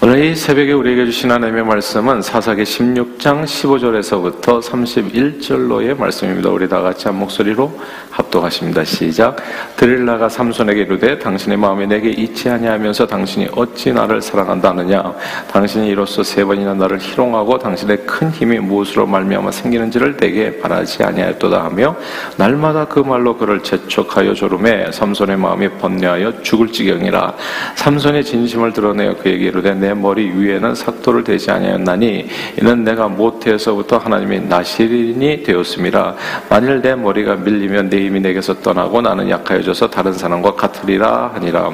오늘 이 새벽에 우리에게 주신 하나님의 말씀은 사사기 16장 15절에서부터 31절로의 말씀입니다. 우리 다 같이 한 목소리로 합독하십니다. 시작. 드릴라가 삼손에게 이르되 당신의 마음이 내게 있지 아니하면서 당신이 어찌 나를 사랑한다느냐 당신이 이로써 세 번이나 나를 희롱하고 당신의 큰 힘이 무엇으로 말미암아 생기는지를 내게 바라지 아니하였도다 하며 날마다 그 말로 그를 재촉하여 조름에 삼손의 마음이 번뇌하여 죽을 지경이라 삼손의 진심을 드러내어 그에게 이르되 내 머리 위에는 삭도를 대지 아니하였나니 이는 내가 모태에서부터 하나님의 나시린이 되었음이라 만일 내 머리가 밀리면 내 힘이 내게서 떠나고 나는 약하여져서 다른 사람과 같으리라 하니라.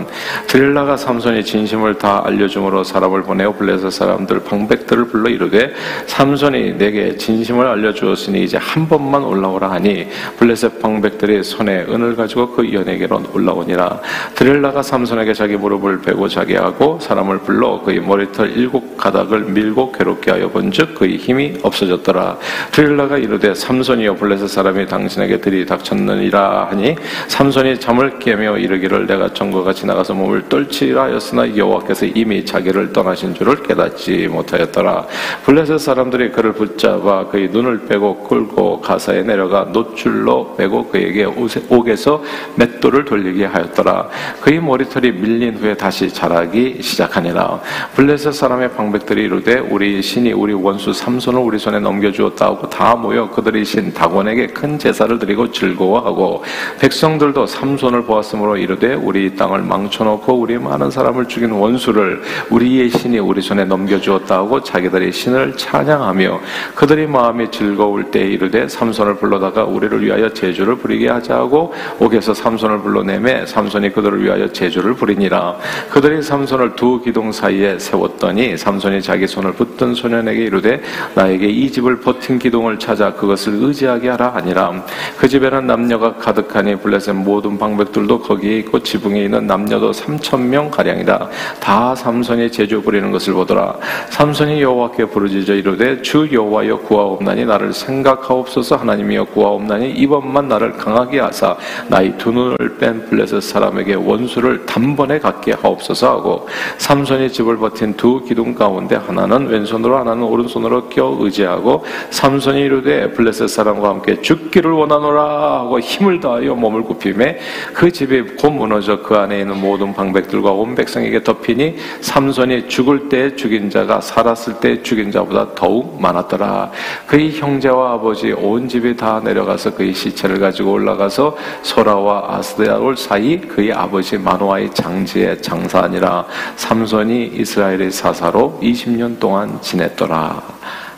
드릴라가 삼손이 진심을 다 알려줌으로 사람을 보내어 블레셋 사람들 방백들을 불러 이르되 삼손이 내게 진심을 알려주었으니 이제 한 번만 올라오라 하니 블레셋 방백들이 손에 은을 가지고 그 연에게로 올라오니라. 드릴라가 삼손에게 자기 무릎을 베고 자기 하고 사람을 불러 그의 머리털 일곱 가닥을 밀고 괴롭게 하여 본즉 그의 힘이 없어졌더라. 드릴라가 이르되 삼손이여 블레셋 사람이 당신에게 들이닥쳤느니라 하니 삼손이 잠을 깨며 이르기를 내가 전과 같이 나가서 몸을 떨치라 하였으나 여호와께서 이미 자기를 떠나신 줄을 깨닫지 못하였더라. 블레셋 사람들이 그를 붙잡아 그의 눈을 빼고 끌고 가사에 내려가 노출로 빼고 그에게 옥에서 맷돌을 돌리게 하였더라. 그의 머리털이 밀린 후에 다시 자라기 시작하니라. 블레셋 사람의 방백들이 이르되 우리 신이 우리 원수 삼손을 우리 손에 넘겨주었다 하고 다 모여 그들의 신 다곤에게 큰 제사를 드리고 즐거워하고 백성들도 삼손을 보았으므로 이르되 우리 땅을 망쳐놓고 우리 많은 사람을 죽인 원수를 우리의 신이 우리 손에 넘겨주었다 하고 자기들의 신을 찬양하며 그들의 마음이 즐거울 때 이르되 삼손을 불러다가 우리를 위하여 제주를 부리게 하자 하고 옥에서 삼손을 불러내매 삼손이 그들을 위하여 제주를 부리니라. 그들이 삼손을 두 기둥 사이에 세웠더니 삼손이 자기 손을 붙든 소년에게 이르되 나에게 이 집을 버틴 기둥을 찾아 그것을 의지하게 하라 하니라. 그 집에는 남녀가 가득하니 블레셋 모든 방백들도 거기에 있고 지붕에 있는 남녀도 삼천 명 가량이다. 다 삼손이 제주 부리는 것을 보더라. 삼손이 여호와께 부르짖어 이르되 주 여호와여 구하옵나니 나를 생각하옵소서. 하나님이여 구하옵나니 이번만 나를 강하게 하사 나의 두 눈을 뺀 블레셋 사람에게 원수를 단번에 갖게 하옵소서 하고 삼손이 집을 버틴 버틴 두 기둥 가운데 하나는 왼손으로 하나는 오른손으로 껴 의지하고 삼손이 이르되 블레셋 사람과 함께 죽기를 원하노라 하고 힘을 다하여 몸을 굽히매 그 집이 곧 무너져 그 안에 있는 모든 방백들과 온 백성에게 덮이니 삼손이 죽을 때 죽인 자가 살았을 때 죽인 자보다 더욱 많았더라. 그의 형제와 아버지 온 집이 다 내려가서 그의 시체를 가지고 올라가서 소라와 아스데아올 사이 그의 아버지 마노아의 장지에 장사하니라. 삼손이 이스라엘 이스라엘의 사사로 20년 동안 지냈더라.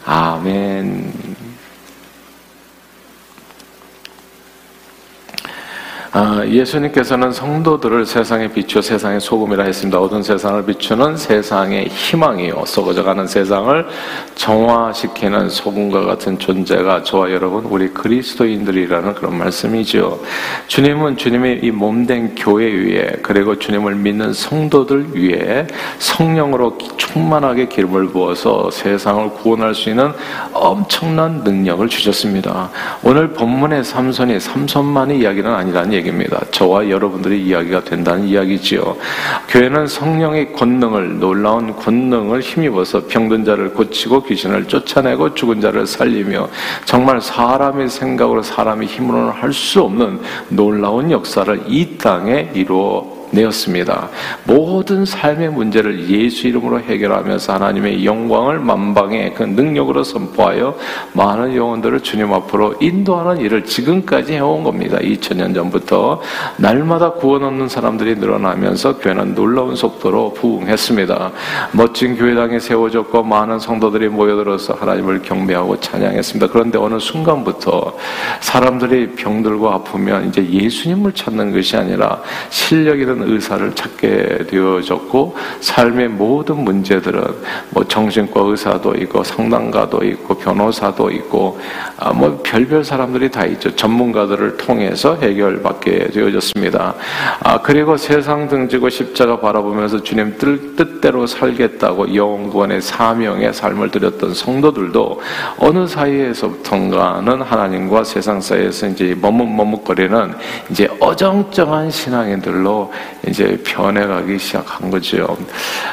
아멘. 아, 예수님께서는 성도들을 세상에 비추어 세상의 소금이라 했습니다. 어두운 세상을 비추는 세상의 희망이요. 썩어져가는 세상을 정화시키는 소금과 같은 존재가 저와 여러분 우리 그리스도인들이라는 그런 말씀이죠. 주님은 주님의 이 몸된 교회 위에 그리고 주님을 믿는 성도들 위에 성령으로 충만하게 기름을 부어서 세상을 구원할 수 있는 엄청난 능력을 주셨습니다. 오늘 본문의 삼손이 삼손만의 이야기는 아니라는 얘기 얘기입니다. 저와 여러분들의 이야기가 된다는 이야기지요. 교회는 성령의 권능을 놀라운 권능을 힘입어서 병든 자를 고치고 귀신을 쫓아내고 죽은 자를 살리며 정말 사람의 생각으로 사람의 힘으로는 할 수 없는 놀라운 역사를 이 땅에 이루어 내었습니다. 모든 삶의 문제를 예수 이름으로 해결하면서 하나님의 영광을 만방의 그 능력으로 선포하여 많은 영혼들을 주님 앞으로 인도하는 일을 지금까지 해온 겁니다. 2000년 전부터 날마다 구원 얻는 사람들이 늘어나면서 교회는 놀라운 속도로 부흥했습니다. 멋진 교회당이 세워졌고 많은 성도들이 모여들어서 하나님을 경배하고 찬양했습니다. 그런데 어느 순간부터 사람들이 병들고 아프면 이제 예수님을 찾는 것이 아니라 실력 있는 의사를 찾게 되어졌고 삶의 모든 문제들은 뭐 정신과 의사도 있고 상담가도 있고 변호사도 있고 아, 뭐 별별 사람들이 다 있죠. 전문가들을 통해서 해결받게 되어졌습니다. 아, 그리고 세상 등지고 십자가 바라보면서 주님 뜻대로 살겠다고 영원의 사명의 삶을 드렸던 성도들도 어느 사이에서부턴가는 하나님과 세상 사이에서 이제 머뭇머뭇거리는 이제 어정쩡한 신앙인들로 이제 변해가기 시작한 거죠.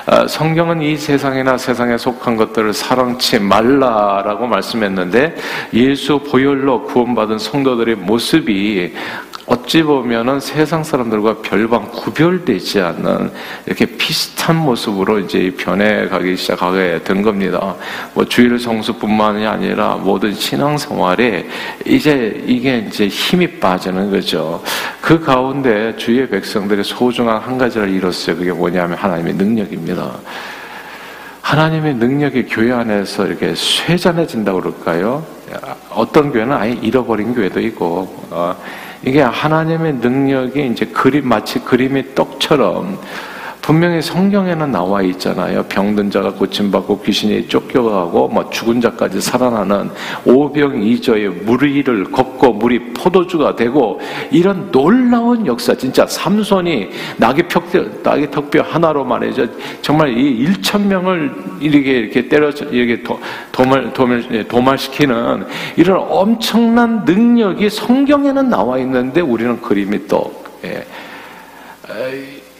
아, 성경은 이 세상이나 세상에 속한 것들을 사랑치 말라라고 말씀했는데 예수 보혈로 구원받은 성도들의 모습이 어찌 보면은 세상 사람들과 별반 구별되지 않는 이렇게 비슷한 모습으로 이제 변해가기 시작하게 된 겁니다. 뭐 주일 성수뿐만이 아니라 모든 신앙 생활에 이제 이게 이제 힘이 빠지는 거죠. 그 가운데 주의 백성들이 소중한 한 가지를 잃었어요. 그게 뭐냐면 하나님의 능력입니다. 하나님의 능력이 교회 안에서 이렇게 쇠잔해진다고 그럴까요? 어떤 교회는 아예 잃어버린 교회도 있고, 어, 이게 하나님의 능력이 이제 그림, 마치 그림의 떡처럼 분명히 성경에는 나와 있잖아요. 병든 자가 고침받고 귀신이 쫓겨가고 뭐 죽은 자까지 살아나는 오병이저의 무리를 걷고 물이 포도주가 되고 이런 놀라운 역사 진짜 삼손이 낙의 턱뼈 낙의 턱뼈 하나로 말이죠. 정말 이 1천 명을 이렇게 이렇게 때려 이렇게 도, 도말 도말 예, 도말시키는 이런 엄청난 능력이 성경에는 나와 있는데 우리는 그림이 또 예.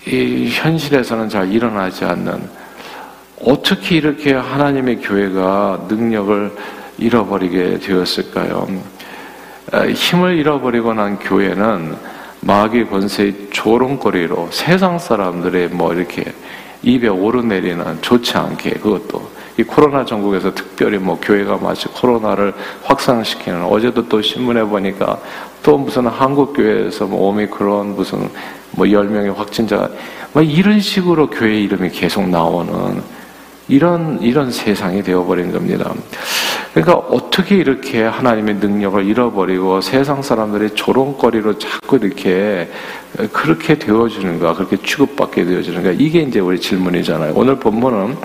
이 현실에서는 잘 일어나지 않는 어떻게 이렇게 하나님의 교회가 능력을 잃어버리게 되었을까요? 힘을 잃어버리고 난 교회는 마귀 권세의 조롱거리로 세상 사람들의 뭐 이렇게 입에 오르내리는 좋지 않게 그것도 이 코로나 전국에서 특별히 뭐 교회가 마치 코로나를 확산시키는 어제도 또 신문에 보니까 또 무슨 한국 교회에서 뭐 오미크론 무슨 뭐 10명의 확진자가 뭐 이런 식으로 교회 이름이 계속 나오는 이런 이런 세상이 되어버린 겁니다. 그러니까 어떻게 이렇게 하나님의 능력을 잃어버리고 세상 사람들의 조롱거리로 자꾸 이렇게 그렇게 되어주는가, 그렇게 취급받게 되어주는가, 이게 이제 우리 질문이잖아요. 오늘 본문은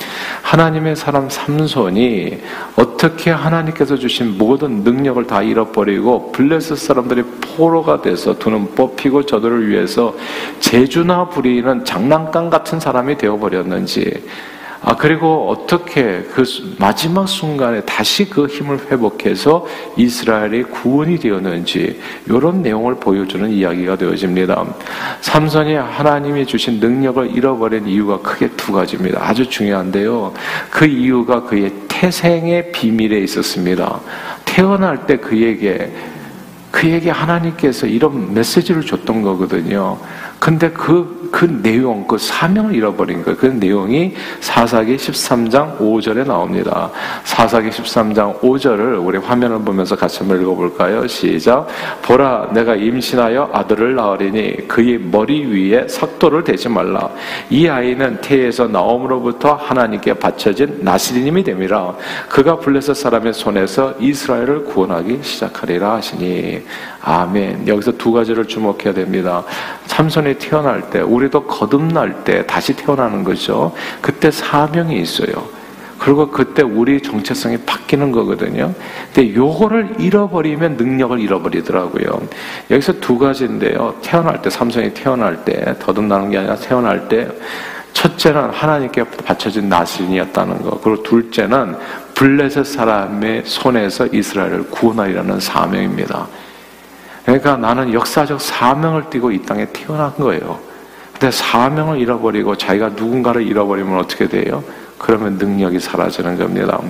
하나님의 사람 삼손이 어떻게 하나님께서 주신 모든 능력을 다 잃어버리고 블레셋 사람들이 포로가 돼서 두눈 뽑히고 저들을 위해서 제주나 부리는 장난감 같은 사람이 되어버렸는지, 아, 그리고 어떻게 그 마지막 순간에 다시 그 힘을 회복해서 이스라엘이 구원이 되었는지 이런 내용을 보여주는 이야기가 되어집니다. 삼선이 하나님이 주신 능력을 잃어버린 이유가 크게 두 가지입니다. 아주 중요한데요. 그 이유가 그의 태생의 비밀에 있었습니다. 태어날 때 그에게 그에게 하나님께서 이런 메시지를 줬던 거거든요. 근데 그, 그 내용, 그 사명을 잃어버린 거예요. 그 내용이 사사기 13장 5절에 나옵니다. 사사기 13장 5절을 우리 화면을 보면서 같이 한번 읽어볼까요? 시작. 보라, 내가 임신하여 아들을 낳으리니 그의 머리 위에 삭도를 대지 말라. 이 아이는 태에서 나옴으로부터 하나님께 바쳐진 나시리님이 됨이라. 그가 블레셋 사람의 손에서 이스라엘을 구원하기 시작하리라 하시니. 아멘. 여기서 두 가지를 주목해야 됩니다. 참선이 태어날 때, 우리도 거듭날 때 다시 태어나는 거죠. 그때 사명이 있어요. 그리고 그때 우리 정체성이 바뀌는 거거든요. 근데 요거를 잃어버리면 능력을 잃어버리더라고요. 여기서 두 가지인데요. 태어날 때, 삼성이 태어날 때, 거듭나는 게 아니라 태어날 때, 첫째는 하나님께 바쳐진 나신이었다는 거. 그리고 둘째는 블레셋 사람의 손에서 이스라엘을 구원하리라는 사명입니다. 그러니까 나는 역사적 사명을 띠고 이 땅에 태어난 거예요. 근데 사명을 잃어버리고 자기가 누군가를 잃어버리면 어떻게 돼요? 그러면 능력이 사라지는 겁니다.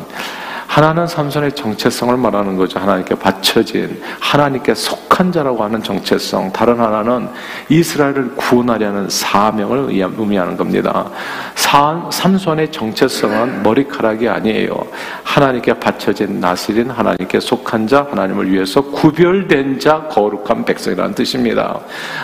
하나는 삼손의 정체성을 말하는 거죠. 하나님께 바쳐진 하나님께 속한 자라고 하는 정체성. 다른 하나는 이스라엘을 구원하려는 사명을 의미하는 겁니다. 삼손의 정체성은 머리카락이 아니에요. 하나님께 바쳐진 나실인 하나님께 속한 자, 하나님을 위해서 구별된 자, 거룩한 백성이라는 뜻입니다.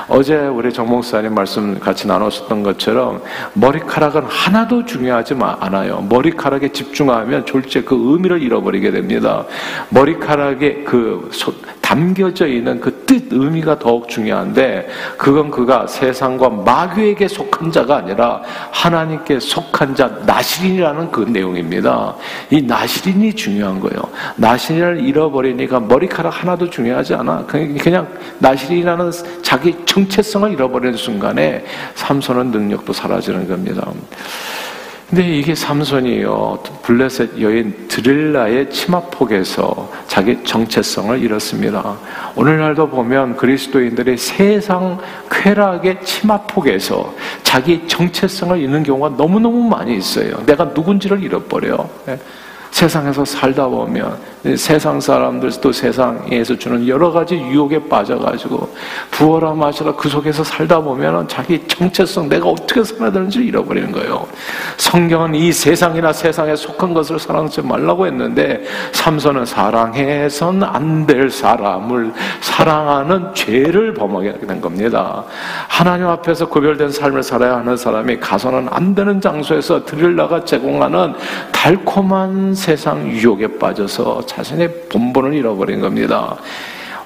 어제 우리 정목사님 말씀 같이 나눴었던 것처럼 머리카락은 하나도 중요하지 않아요. 머리카락에 집중하면 졸제 그 의미를 의미를 잃어버리게 됩니다. 머리카락에 그 담겨져 있는 그 뜻, 의미가 더욱 중요한데, 그건 그가 세상과 마귀에게 속한 자가 아니라 하나님께 속한 자, 나시린이라는 그 내용입니다. 이 나시린이 중요한 거예요. 나시린을 잃어버리니까 머리카락 하나도 중요하지 않아. 그냥 나시린이라는 자기 정체성을 잃어버리는 순간에 삼손은 능력도 사라지는 겁니다. 근데 이게 삼손이요 블레셋 여인 드릴라의 치마폭에서 자기 정체성을 잃었습니다. 오늘날도 보면 그리스도인들이 세상 쾌락의 치마폭에서 자기 정체성을 잃는 경우가 너무너무 많이 있어요. 내가 누군지를 잃어버려. 예. 세상에서 살다 보면 세상 사람들도 세상에서 주는 여러 가지 유혹에 빠져가지고 부어라 마셔라 그 속에서 살다 보면 자기 정체성 내가 어떻게 살아야 되는지 잃어버리는 거예요. 성경은 이 세상이나 세상에 속한 것을 사랑하지 말라고 했는데 삼손은 사랑해선 안 될 사람을 사랑하는 죄를 범하게 된 겁니다. 하나님 앞에서 구별된 삶을 살아야 하는 사람이 가서는 안 되는 장소에서 들일라가 제공하는 달콤한 세상 유혹에 빠져서 자신의 본본을 잃어버린 겁니다.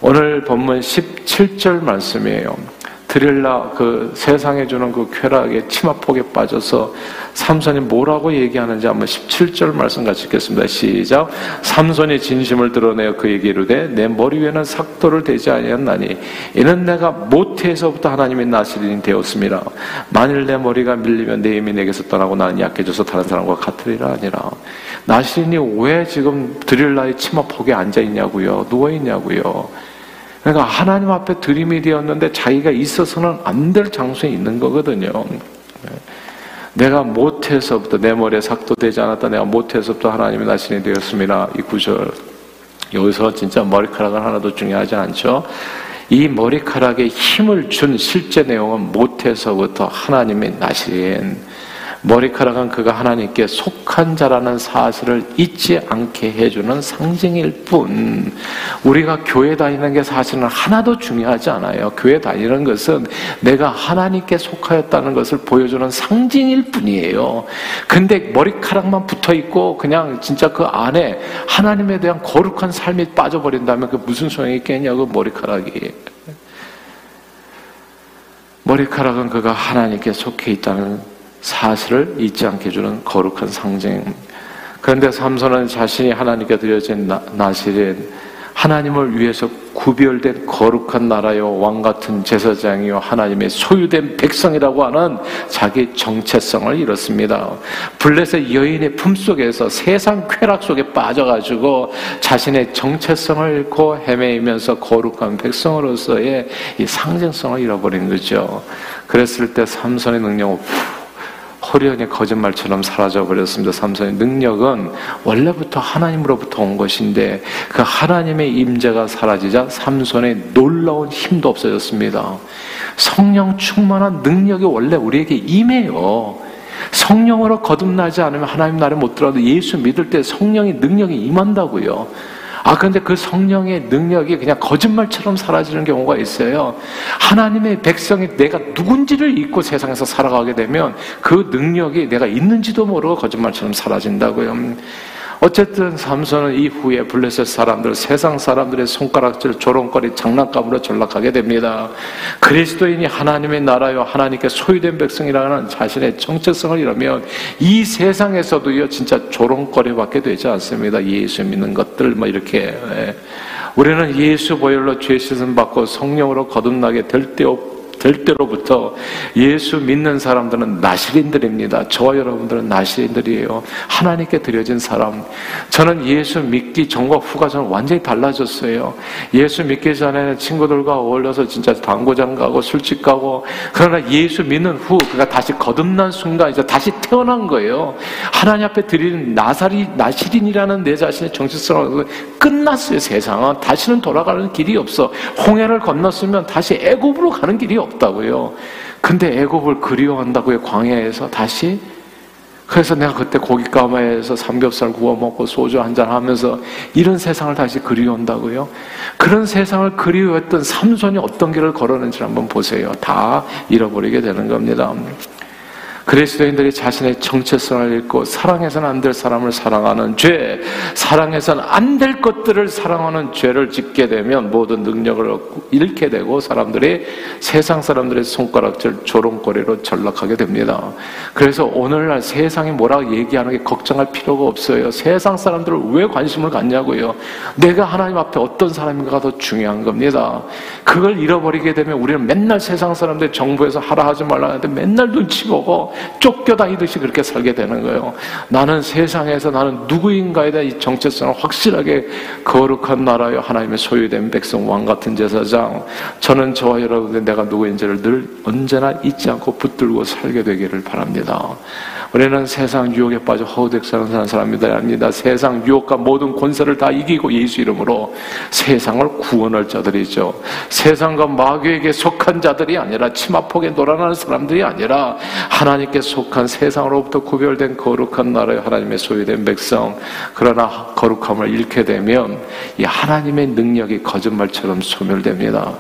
오늘 본문 17절 말씀이에요. 드릴라 그 세상에 주는 그 쾌락의 치마폭에 빠져서 삼손이 뭐라고 얘기하는지 한번 17절 말씀 같이 읽겠습니다. 시작. 삼손이 진심을 드러내어 그에게 이르되 내 머리 위에는 삭도를 대지 아니었나니 이는 내가 모태에서부터 하나님의 나시린이 되었습니다. 만일 내 머리가 밀리면 내 힘이 내게서 떠나고 나는 약해져서 다른 사람과 같으리라 아니라 나시린이 왜 지금 드릴라의 치마폭에 앉아 있냐고요? 누워 있냐고요? 그러니까 하나님 앞에 드림이 되었는데 자기가 있어서는 안 될 장소에 있는 거거든요. 내가 못해서부터 내 머리에 삭도 되지 않았다. 내가 못해서부터 하나님의 나신이 되었습니다. 이 구절 여기서 진짜 머리카락은 하나도 중요하지 않죠. 이 머리카락에 힘을 준 실제 내용은 못해서부터 하나님의 나신 머리카락은 그가 하나님께 속한 자라는 사실을 잊지 않게 해주는 상징일 뿐, 우리가 교회 다니는 게 사실은 하나도 중요하지 않아요. 교회 다니는 것은 내가 하나님께 속하였다는 것을 보여주는 상징일 뿐이에요. 근데 머리카락만 붙어 있고 그냥 진짜 그 안에 하나님에 대한 거룩한 삶이 빠져버린다면 그 무슨 소용이 있겠냐고 머리카락이. 머리카락은 그가 하나님께 속해 있다는 사실을 잊지 않게 해주는 거룩한 상징. 그런데 삼손은 자신이 하나님께 드려진 나실인 하나님을 위해서 구별된 거룩한 나라요 왕 같은 제사장이요 하나님의 소유된 백성이라고 하는 자기 정체성을 잃었습니다. 블레셋 여인의 품 속에서 세상 쾌락 속에 빠져가지고 자신의 정체성을 잃고 헤매이면서 거룩한 백성으로서의 이 상징성을 잃어버린 거죠. 그랬을 때 삼손의 능력은 호련히 거짓말처럼 사라져 버렸습니다. 삼손의 능력은 원래부터 하나님으로부터 온 것인데 그 하나님의 임재가 사라지자 삼손의 놀라운 힘도 없어졌습니다. 성령 충만한 능력이 원래 우리에게 임해요. 성령으로 거듭나지 않으면 하나님 나라에 못 들어도 예수 믿을 때 성령의 능력이 임한다고요. 아, 근데 그 성령의 능력이 그냥 거짓말처럼 사라지는 경우가 있어요. 하나님의 백성이 내가 누군지를 잊고 세상에서 살아가게 되면 그 능력이 내가 있는지도 모르고 거짓말처럼 사라진다고요. 어쨌든 삼손은 이후에 블레셋 사람들, 세상 사람들의 손가락질, 조롱거리, 장난감으로 전락하게 됩니다. 그리스도인이 하나님의 나라요, 하나님께 소유된 백성이라는 자신의 정체성을 잃으면 이 세상에서도요, 진짜 조롱거리 밖에 되지 않습니다. 예수 믿는 것들, 뭐 이렇게. 예. 우리는 예수 보혈로 죄 씻음 받고 성령으로 거듭나게 될 때 없고 될 때로부터 예수 믿는 사람들은 나시린들입니다. 저와 여러분들은 나시린들이에요. 하나님께 드려진 사람. 저는 예수 믿기 전과 후가 저는 완전히 달라졌어요. 예수 믿기 전에는 친구들과 어울려서 진짜 당구장 가고 술집 가고 그러나 예수 믿는 후 그가 다시 거듭난 순간 이제 다시 태어난 거예요. 하나님 앞에 드리는 나사리 나시린이라는 내 자신의 정체성을 끝났어요. 세상은 다시는 돌아가는 길이 없어. 홍해를 건넜으면 다시 애굽으로 가는 길이 없어. 없다고요. 근데 애굽을 그리워한다고요. 광야에서 다시 그래서 내가 그때 고깃가마에서 삼겹살 구워 먹고 소주 한 잔 하면서 이런 세상을 다시 그리워한다고요. 그런 세상을 그리워했던 삼손이 어떤 길을 걸었는지 한번 보세요. 다 잃어버리게 되는 겁니다. 그리스도인들이 자신의 정체성을 잃고 사랑해서는 안 될 사람을 사랑하는 죄, 사랑해서는 안 될 것들을 사랑하는 죄를 짓게 되면 모든 능력을 잃게 되고 사람들이 세상 사람들의 손가락질 조롱거리로 전락하게 됩니다. 그래서 오늘날 세상이 뭐라고 얘기하는 게 걱정할 필요가 없어요. 세상 사람들을 왜 관심을 갖냐고요. 내가 하나님 앞에 어떤 사람인가가 더 중요한 겁니다. 그걸 잃어버리게 되면 우리는 맨날 세상 사람들 정부에서 하라 하지 말라 하는데 맨날 눈치 보고 쫓겨다니듯이 그렇게 살게 되는 거예요. 나는 세상에서 나는 누구인가에 대한 이 정체성을 확실하게 거룩한 나라여 하나님의 소유된 백성 왕 같은 제사장 저는 저와 여러분들 내가 누구인지를 늘 언제나 잊지 않고 붙들고 살게 되기를 바랍니다. 우리는 세상 유혹에 빠져 허우대 사는 사람입니다. 아닙니다. 세상 유혹과 모든 권세를 다 이기고 예수 이름으로 세상을 구원할 자들이죠. 세상과 마귀에게 속한 자들이 아니라 치마폭에 놀아나는 사람들이 아니라 하나님께 속한 세상으로부터 구별된 거룩한 나라의 하나님의 소유된 백성. 그러나 거룩함을 잃게 되면 이 하나님의 능력이 거짓말처럼 소멸됩니다.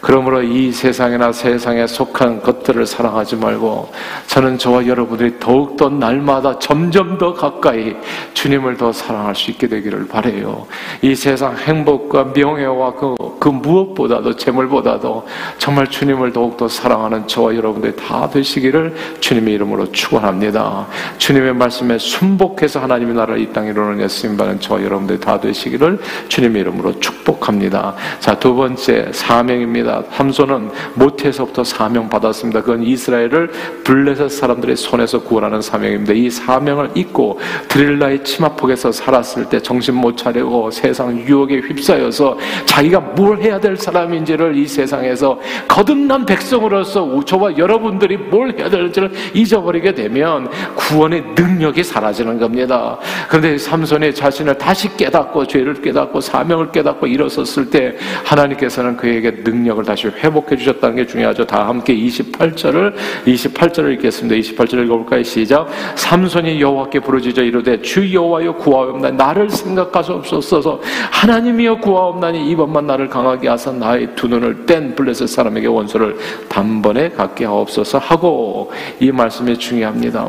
그러므로 이 세상이나 세상에 속한 것들을 사랑하지 말고 저는 저와 여러분들이 더욱더 날마다 점점 더 가까이 주님을 더 사랑할 수 있게 되기를 바래요. 이 세상 행복과 명예와 그, 그 무엇보다도 재물보다도 정말 주님을 더욱더 사랑하는 저와 여러분들이 다 되시기를 주님의 이름으로 축원합니다. 주님의 말씀에 순복해서 하나님의 나라를 이 땅에 이루는 예수님 받는 저와 여러분들이 다 되시기를 주님의 이름으로 축복합니다. 자, 두 번째 사명입니다. 있습니다. 함소는 모태에서부터 사명 받았습니다. 그건 이스라엘을 블레셋 사람들의 손에서 구원하는 사명입니다. 이 사명을 잊고 드릴라의 치마폭에서 살았을 때 정신 못 차리고 세상 유혹에 휩싸여서 자기가 뭘 해야 될 사람인지를 이 세상에서 거듭난 백성으로서 저와 여러분들이 뭘 해야 될지를 잊어버리게 되면 구원의 능력이 사라지는 겁니다. 그런데 삼손이 자신을 다시 깨닫고 죄를 깨닫고 사명을 깨닫고 일어섰을 때 하나님께서는 그에게 능력 능력을 다시 회복해 주셨다는 게 중요하죠. 다 함께 28절을 28절을 읽겠습니다. 28절 읽어볼까요? 시작. 삼손이 여호와께 부르짖어 이르되 주 여호와여 구하옵나니 나를 생각하소서 하나님이여 구하옵나니 이번만 나를 강하게 하사 나의 두 눈을 뗀 블레셋 사람에게 원수를 단번에 갖게 하옵소서 하고 이 말씀이 중요합니다.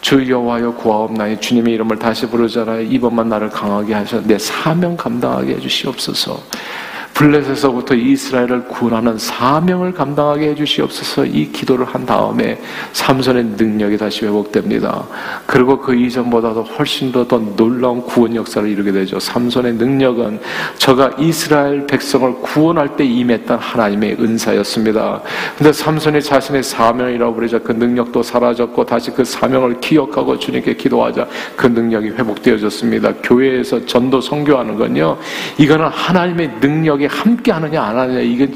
주 여호와여 구하옵나니 주님의 이름을 다시 부르잖아요. 이번만 나를 강하게 하셔 내 사명 감당하게 해주시옵소서. 블레셋에서부터 이스라엘을 구원하는 사명을 감당하게 해주시옵소서 이 기도를 한 다음에 삼손의 능력이 다시 회복됩니다. 그리고 그 이전보다도 훨씬 더, 더 놀라운 구원 역사를 이루게 되죠. 삼손의 능력은 저가 이스라엘 백성을 구원할 때 임했던 하나님의 은사였습니다. 근데 삼손이 자신의 사명을 잃어버리자 그 능력도 사라졌고 다시 그 사명을 기억하고 주님께 기도하자 그 능력이 회복되어졌습니다. 교회에서 전도 성교하는 건요. 이거는 하나님의 능력이 거기에 함께 하느냐 안 하느냐 이게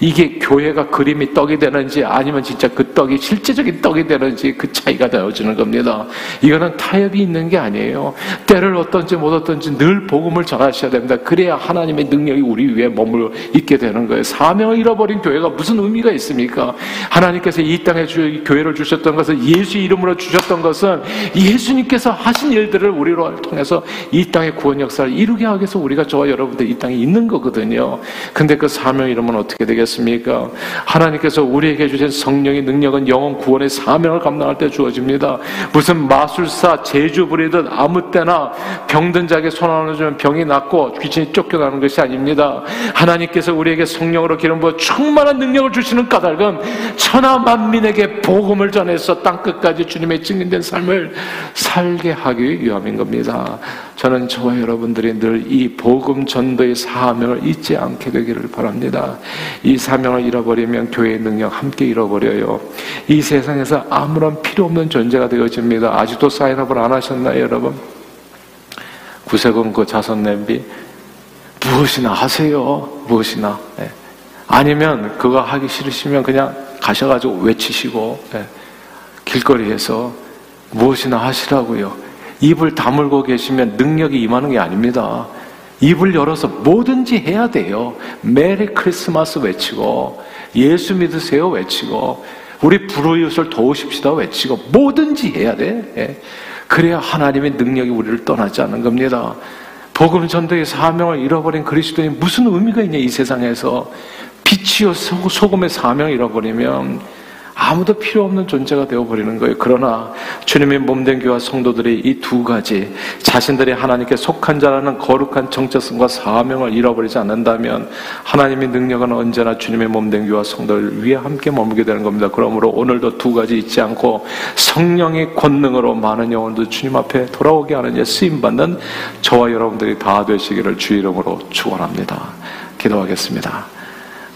이게 교회가 그림이 떡이 되는지 아니면 진짜 그 떡이 실제적인 떡이 되는지 그 차이가 되어지는 겁니다. 이거는 타협이 있는 게 아니에요. 때를 어떤지 못 어떤지 늘 복음을 전하셔야 됩니다. 그래야 하나님의 능력이 우리 위에 머물러 있게 되는 거예요. 사명을 잃어버린 교회가 무슨 의미가 있습니까? 하나님께서 이 땅에 주, 교회를 주셨던 것은 예수 이름으로 주셨던 것은 예수님께서 하신 일들을 우리로 통해서 이 땅의 구원 역사를 이루게 하기 위해서 우리가 저와 여러분들 이 땅에 있는 거거든요. 있거든요. 근데 그 사명 이름은 어떻게 되겠습니까? 하나님께서 우리에게 주신 성령의 능력은 영원 구원의 사명을 감당할 때 주어집니다. 무슨 마술사, 제주 부리듯 아무 때나 병든 자에게 손 하나 주면 병이 낫고 귀신이 쫓겨나는 것이 아닙니다. 하나님께서 우리에게 성령으로 기름 부어 충만한 능력을 주시는 까닭은 천하 만민에게 복음을 전해서 땅 끝까지 주님의 증인된 삶을 살게 하기 위함인 겁니다. 저는 저와 여러분들이 늘 이 복음 전도의 사명을 잊지 않게 되기를 바랍니다. 이 사명을 잃어버리면 교회의 능력 함께 잃어버려요. 이 세상에서 아무런 필요 없는 존재가 되어집니다. 아직도 사인업을 안 하셨나요, 여러분? 구세군 그 자선 냄비 무엇이나 하세요. 무엇이나. 네. 아니면 그거 하기 싫으시면 그냥 가셔가지고 외치시고 네. 길거리에서 무엇이나 하시라고요. 입을 다물고 계시면 능력이 임하는 게 아닙니다. 입을 열어서 뭐든지 해야 돼요. 메리 크리스마스 외치고, 예수 믿으세요 외치고, 우리 불우이웃을 도우십시다 외치고, 뭐든지 해야 돼. 예. 그래야 하나님의 능력이 우리를 떠나지 않는 겁니다. 복음 전도의 사명을 잃어버린 그리스도인이 무슨 의미가 있냐, 이 세상에서. 빛이요, 소금의 사명을 잃어버리면 아무도 필요 없는 존재가 되어버리는 거예요. 그러나 주님의 몸된 교와 성도들이 이 두 가지 자신들이 하나님께 속한 자라는 거룩한 정체성과 사명을 잃어버리지 않는다면 하나님의 능력은 언제나 주님의 몸된 교와 성도를 위해 함께 머물게 되는 겁니다. 그러므로 오늘도 두 가지 잊지 않고 성령의 권능으로 많은 영혼들 주님 앞에 돌아오게 하는 예 쓰임 받는 저와 여러분들이 다 되시기를 주 이름으로 축원합니다. 기도하겠습니다.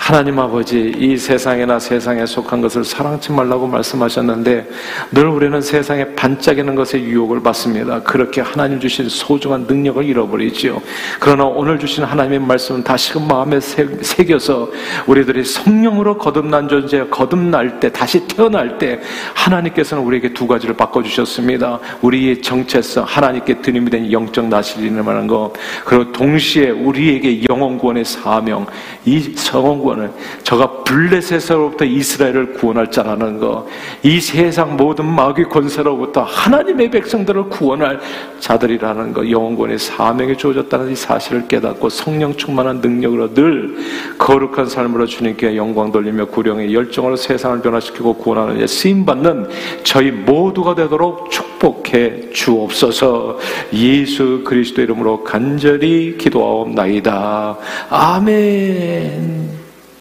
하나님 아버지 이 세상에나 세상에 속한 것을 사랑치 말라고 말씀하셨는데 늘 우리는 세상에 반짝이는 것에 유혹을 받습니다. 그렇게 하나님 주신 소중한 능력을 잃어버리지요. 그러나 오늘 주신 하나님의 말씀은 다시금 마음에 새겨서 우리들이 성령으로 거듭난 존재, 거듭날 때, 다시 태어날 때 하나님께서는 우리에게 두 가지를 바꿔주셨습니다. 우리의 정체성, 하나님께 드림이 된 영적 나실이라는 것, 그리고 동시에 우리에게 영원 구원의 사명, 이 성원권을 저가 블레셋으로부터 이스라엘을 구원할 자라는 것, 이 세상 모든 마귀 권세로부터 하나님의 백성들을 구원할 자들이라는 것, 영원권의 사명이 주어졌다는 이 사실을 깨닫고 성령 충만한 능력으로 늘 거룩한 삶으로 주님께 영광 돌리며 구령의 열정으로 세상을 변화시키고 구원하는 쓰임 받는 저희 모두가 되도록 축복해 주옵소서. 예수 그리스도 이름으로 간절히 기도하옵나이다. 아멘. And.